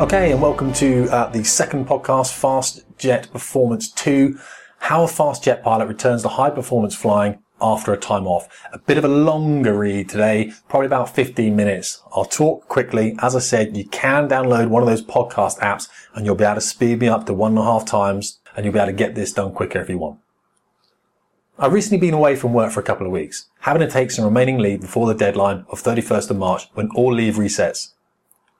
Okay, and welcome to uh, the second podcast, Fast Jet Performance 2. How a fast jet pilot returns to high performance flying after a time off. A bit of a longer read today, probably about 15 minutes. I'll talk quickly. As I said, you can download one of those podcast apps and you'll be able to speed me up to one and a half times and you'll be able to get this done quicker if you want. I've recently been away from work for a couple of weeks, having to take some remaining leave before the deadline of 31st of March when all leave resets.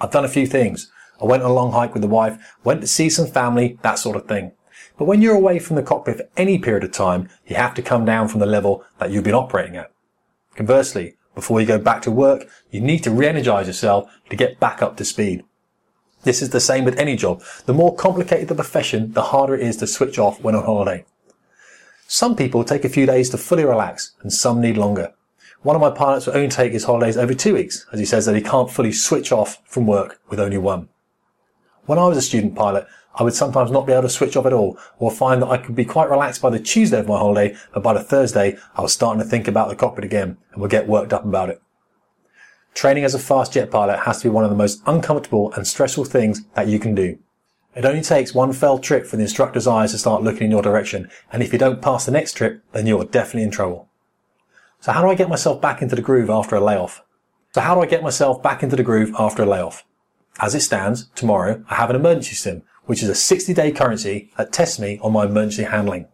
I've done a few things. I went on a long hike with the wife, went to see some family, that sort of thing. But when you're away from the cockpit for any period of time, you have to come down from the level that you've been operating at. Conversely, before you go back to work, you need to re-energize yourself to get back up to speed. This is the same with any job. The more complicated the profession, the harder it is to switch off when on holiday. Some people take a few days to fully relax and some need longer. One of my pilots will only take his holidays over two weeks as he says that he can't fully switch off from work with only one. When I was a student pilot, I would sometimes not be able to switch off at all, or find that I could be quite relaxed by the Tuesday of my holiday, but by the Thursday, I was starting to think about the cockpit again and would get worked up about it. Training as a fast jet pilot has to be one of the most uncomfortable and stressful things that you can do. It only takes one failed trip for the instructor's eyes to start looking in your direction, and if you don't pass the next trip, then you're definitely in trouble. So how do I get myself back into the groove after a layoff? So how do I get myself back into the groove after a layoff? As it stands, tomorrow, I have an emergency sim, which is a 60 day currency that tests me on my emergency handling.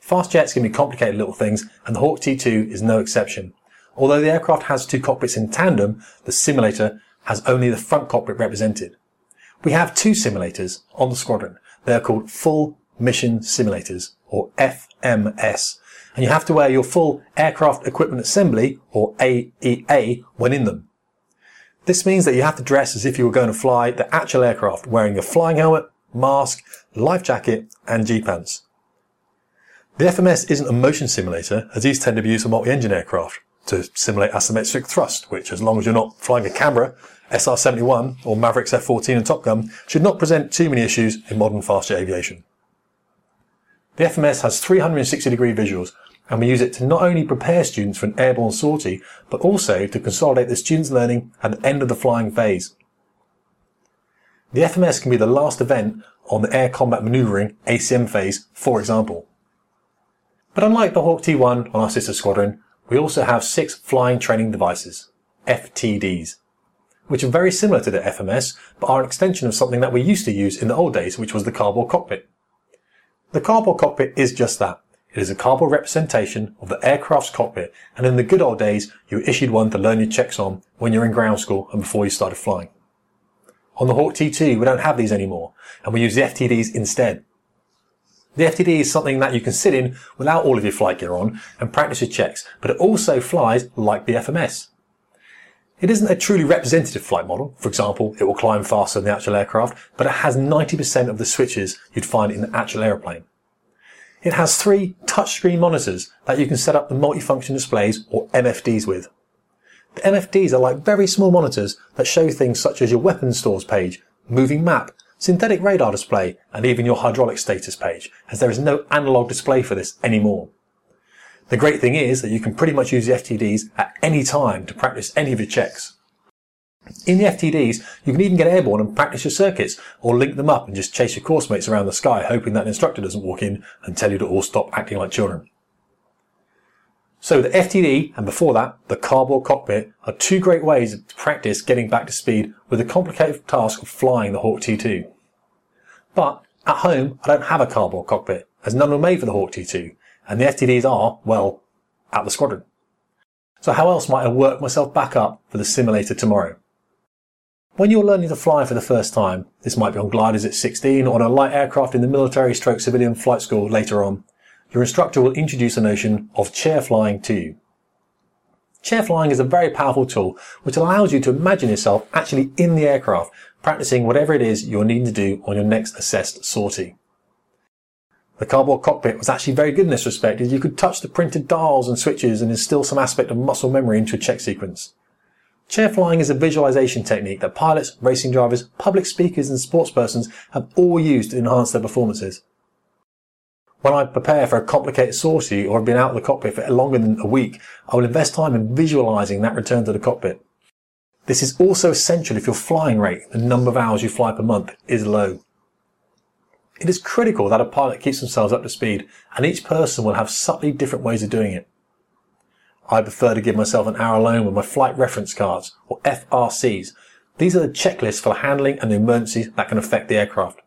Fast jets can be complicated little things, and the Hawk T2 is no exception. Although the aircraft has two cockpits in tandem, the simulator has only the front cockpit represented. We have two simulators on the squadron. They are called full mission simulators, or FMS, and you have to wear your full aircraft equipment assembly, or AEA, when in them. This means that you have to dress as if you were going to fly the actual aircraft, wearing a flying helmet, mask, life jacket, and G-pants. The FMS isn't a motion simulator, as these tend to be used for multi-engine aircraft to simulate asymmetric thrust, which, as long as you're not flying a Canberra, SR-71, or Mavericks F-14 and Top Gun, should not present too many issues in modern fast jet aviation. The FMS has 360 degree visuals, and we use it to not only prepare students for an airborne sortie, but also to consolidate the students' learning at the end of the flying phase. The FMS can be the last event on the air combat maneuvering ACM phase, for example. But unlike the Hawk T1 on our sister squadron, we also have six flying training devices, FTDs, which are very similar to the FMS, but are an extension of something that we used to use in the old days, which was the cardboard cockpit. The cardboard cockpit is just that. It is a cardboard representation of the aircraft's cockpit, and in the good old days, you were issued one to learn your checks on when you're in ground school and before you started flying. On the Hawk T2, we don't have these anymore, and we use the FTDs instead. The FTD is something that you can sit in without all of your flight gear on and practice your checks, but it also flies like the FMS. It isn't a truly representative flight model. For example, it will climb faster than the actual aircraft, but it has 90% of the switches you'd find in the actual aeroplane. It has three touchscreen monitors that you can set up the multifunction displays or MFDs with. The MFDs are like very small monitors that show things such as your weapons stores page, moving map, synthetic radar display, and even your hydraulic status page, as there is no analog display for this anymore. The great thing is that you can pretty much use the FTDs at any time to practice any of your checks. In the FTDs, you can even get airborne and practice your circuits, or link them up and just chase your course mates around the sky, hoping that an instructor doesn't walk in and tell you to all stop acting like children. So the FTD, and before that, the cardboard cockpit, are two great ways to practice getting back to speed with the complicated task of flying the Hawk T2. But at home, I don't have a cardboard cockpit, as none were made for the Hawk T2, and the FTDs are, well, at the squadron. So how else might I work myself back up for the simulator tomorrow? When you're learning to fly for the first time, this might be on gliders at 16 or on a light aircraft in the military stroke civilian flight school later on, your instructor will introduce the notion of chair flying to you. Chair flying is a very powerful tool which allows you to imagine yourself actually in the aircraft, practicing whatever it is you're needing to do on your next assessed sortie. The cardboard cockpit was actually very good in this respect as you could touch the printed dials and switches and instill some aspect of muscle memory into a check sequence. Chair flying is a visualization technique that pilots, racing drivers, public speakers and sportspersons have all used to enhance their performances. When I prepare for a complicated sortie or have been out of the cockpit for longer than a week, I will invest time in visualizing that return to the cockpit. This is also essential if your flying rate, the number of hours you fly per month, is low. It is critical that a pilot keeps themselves up to speed, and each person will have subtly different ways of doing it. I prefer to give myself an hour alone with my flight reference cards, or FRCs. These are the checklists for handling and emergencies that can affect the aircraft.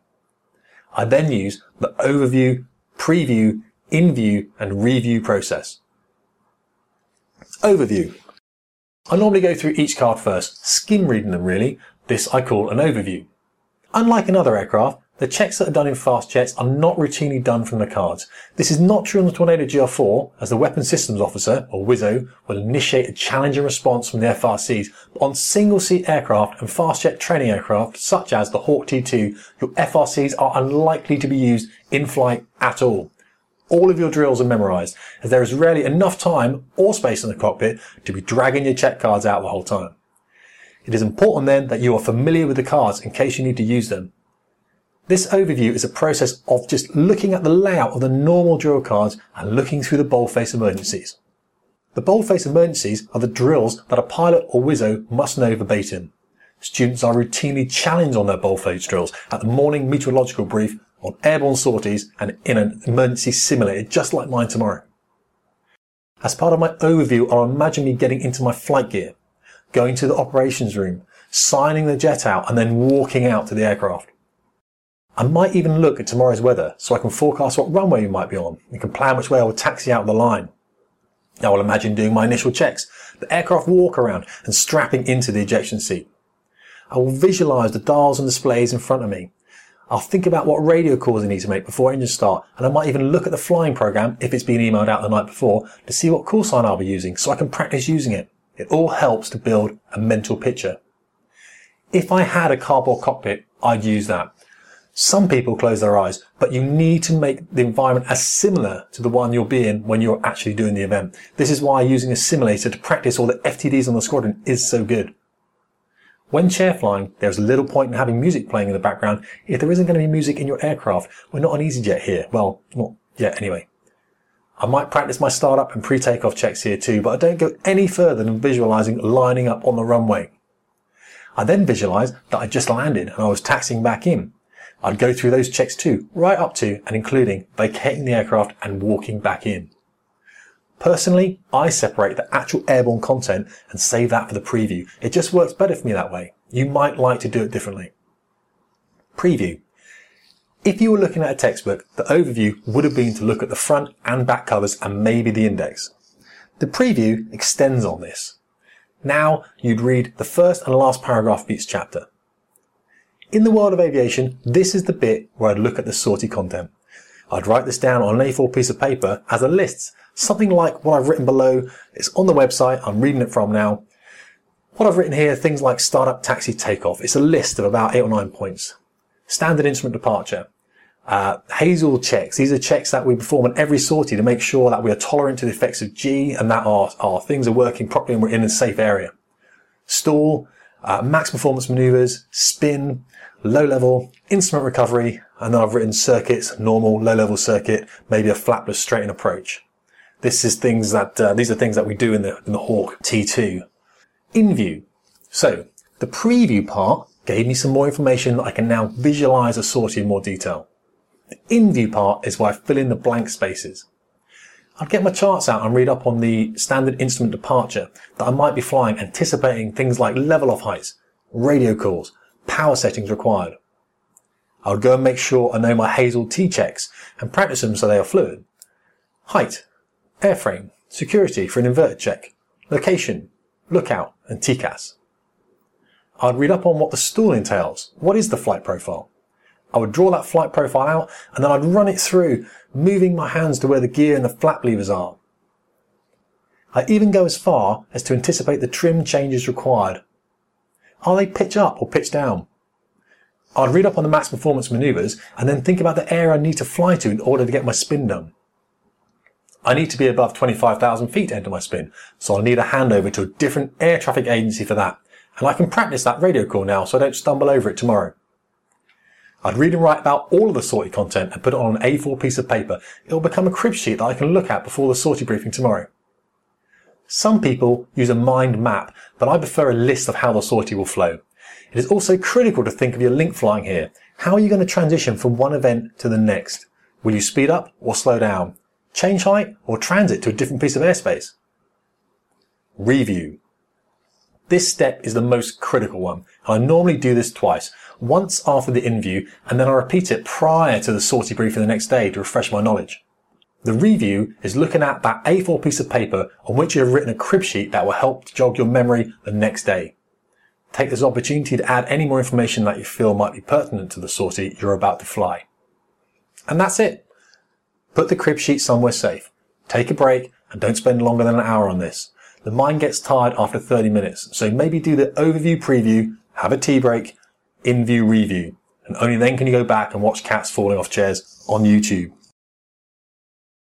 I then use the overview, preview, in-view, and review process. Overview. I normally go through each card first, skim reading them really. This I call an overview. Unlike another aircraft, the checks that are done in fast jets are not routinely done from the cards. This is not true on the Tornado GR4, as the Weapons Systems Officer, or WISO, will initiate a challenge and response from the FRCs. But on single-seat aircraft and fast jet training aircraft, such as the Hawk T2, your FRCs are unlikely to be used in flight at all. All of your drills are memorized, as there is rarely enough time or space in the cockpit to be dragging your check cards out the whole time. It is important then that you are familiar with the cards in case you need to use them. This overview is a process of just looking at the layout of the normal drill cards and looking through the boldface emergencies. The boldface emergencies are the drills that a pilot or WISO must know verbatim. Students are routinely challenged on their boldface drills at the morning meteorological brief, on airborne sorties, and in an emergency simulator just like mine tomorrow. As part of my overview, I'll imagine me getting into my flight gear, going to the operations room, signing the jet out, and then walking out to the aircraft. I might even look at tomorrow's weather so I can forecast what runway you might be on and can plan which way I will taxi out of the line. I will imagine doing my initial checks, the aircraft walk around and strapping into the ejection seat. I will visualize the dials and displays in front of me. I'll think about what radio calls I need to make before engine start, and I might even look at the flying program if it's been emailed out the night before to see what call sign I'll be using so I can practice using it. It all helps to build a mental picture. If I had a cardboard cockpit, I'd use that. Some people close their eyes, but you need to make the environment as similar to the one you'll be in when you're actually doing the event. This is why using a simulator to practice all the FTDs on the squadron is so good. When chair flying, there's little point in having music playing in the background if there isn't going to be music in your aircraft. We're not on EasyJet here. Well, not yet anyway. I might practice my startup and pre-takeoff checks here too, but I don't go any further than visualizing lining up on the runway. I then visualize that I just landed and I was taxiing back in. I'd go through those checks too, right up to and including vacating the aircraft and walking back in. Personally, I separate the actual airborne content and save that for the preview. It just works better for me that way. You might like to do it differently. Preview. If you were looking at a textbook, the overview would have been to look at the front and back covers and maybe the index. The preview extends on this. Now you'd read the first and last paragraph of each chapter. In the world of aviation, this is the bit where I'd look at the sortie content. I'd write this down on an A4 piece of paper as a list, something like what I've written below. It's on the website, I'm reading it from now. What I've written here, things like startup, taxi, takeoff. It's a list of about eight or nine points. Standard instrument departure. Uh, HASELL checks. These are checks that we perform on every sortie to make sure that we are tolerant to the effects of G and that our, our things are working properly and we're in a safe area. Stall, uh, max performance maneuvers, spin, low level, instrument recovery, and then I've written circuits, normal, low level circuit, maybe a flapless straight-in approach. This is things that, uh, these are things that we do in the, in the Hawk T2. In view. So, the preview part gave me some more information that I can now visualize a sortie in more detail. The in view part is where I fill in the blank spaces. I'd get my charts out and read up on the standard instrument departure that I might be flying, anticipating things like level off heights, radio calls, power settings required. I would go and make sure I know my HASELL T checks and practice them so they are fluid. Height, airframe, security for an inverted check, location, lookout, and TCAS. I'd read up on what the stall entails. What is the flight profile? I would draw that flight profile out and then I'd run it through, moving my hands to where the gear and the flap levers are. I even go as far as to anticipate the trim changes required. Are they pitch up or pitch down? I'd read up on the max performance maneuvers and then think about the air I need to fly to in order to get my spin done. I need to be above 25,000 feet to enter my spin, so I'll need a handover to a different air traffic agency for that. And I can practice that radio call now so I don't stumble over it tomorrow. I'd read and write about all of the sortie content and put it on an A4 piece of paper. It'll become a crib sheet that I can look at before the sortie briefing tomorrow. Some people use a mind map, but I prefer a list of how the sortie will flow. It is also critical to think of your link flying here. How are you going to transition from one event to the next? Will you speed up or slow down? Change height or transit to a different piece of airspace? Review. This step is the most critical one. I normally do this twice. Once after the in view, and then I repeat it prior to the sortie briefing the next day to refresh my knowledge. The review is looking at that A4 piece of paper on which you have written a crib sheet that will help to jog your memory the next day. Take this opportunity to add any more information that you feel might be pertinent to the sortie you're about to fly. And that's it. Put the crib sheet somewhere safe. Take a break and don't spend longer than an hour on this. The mind gets tired after 30 minutes, so maybe do the overview preview, have a tea break, in view review, and only then can you go back and watch cats falling off chairs on YouTube.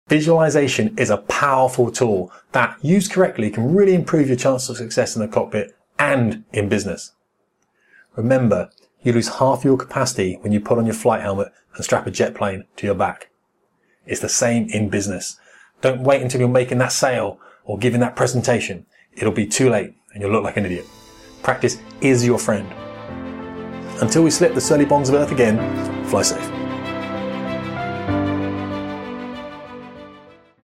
Visualization is a powerful tool that, used correctly, can really improve your chance of success in the cockpit and in business. Remember, you lose half your capacity when you put on your flight helmet and strap a jet plane to your back. It's the same in business. Don't wait until you're making that sale or giving that presentation. It'll be too late and you'll look like an idiot. Practice is your friend. Until we slip the surly bonds of earth again, fly safe.